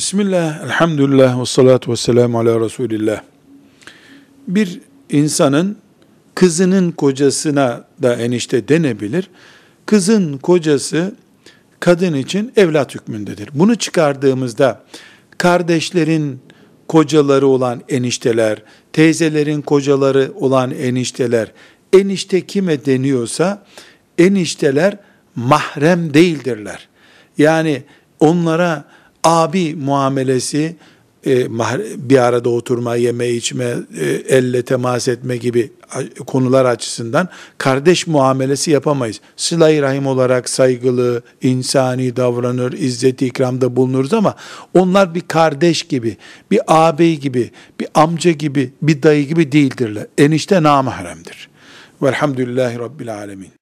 Bismillah, elhamdülillah ve salatu ve selamu ala Resulillah. Bir insanın kızının kocasına da enişte denebilir. Kızın kocası kadın için evlat hükmündedir. Bunu çıkardığımızda kardeşlerin kocaları olan enişteler, teyzelerin kocaları olan enişteler, enişte kime deniyorsa enişteler mahrem değildirler. Yani onlara abi muamelesi e, bir arada oturma, yeme içme, e, elle temas etme gibi konular açısından kardeş muamelesi yapamayız. Sıla-i rahim olarak saygılı, insani davranır, izzet ikramda bulunuruz ama onlar bir kardeş gibi, bir ağabey gibi, bir amca gibi, bir dayı gibi değildirler. Enişte namahremdir. Velhamdülillahi Rabbil Alemin.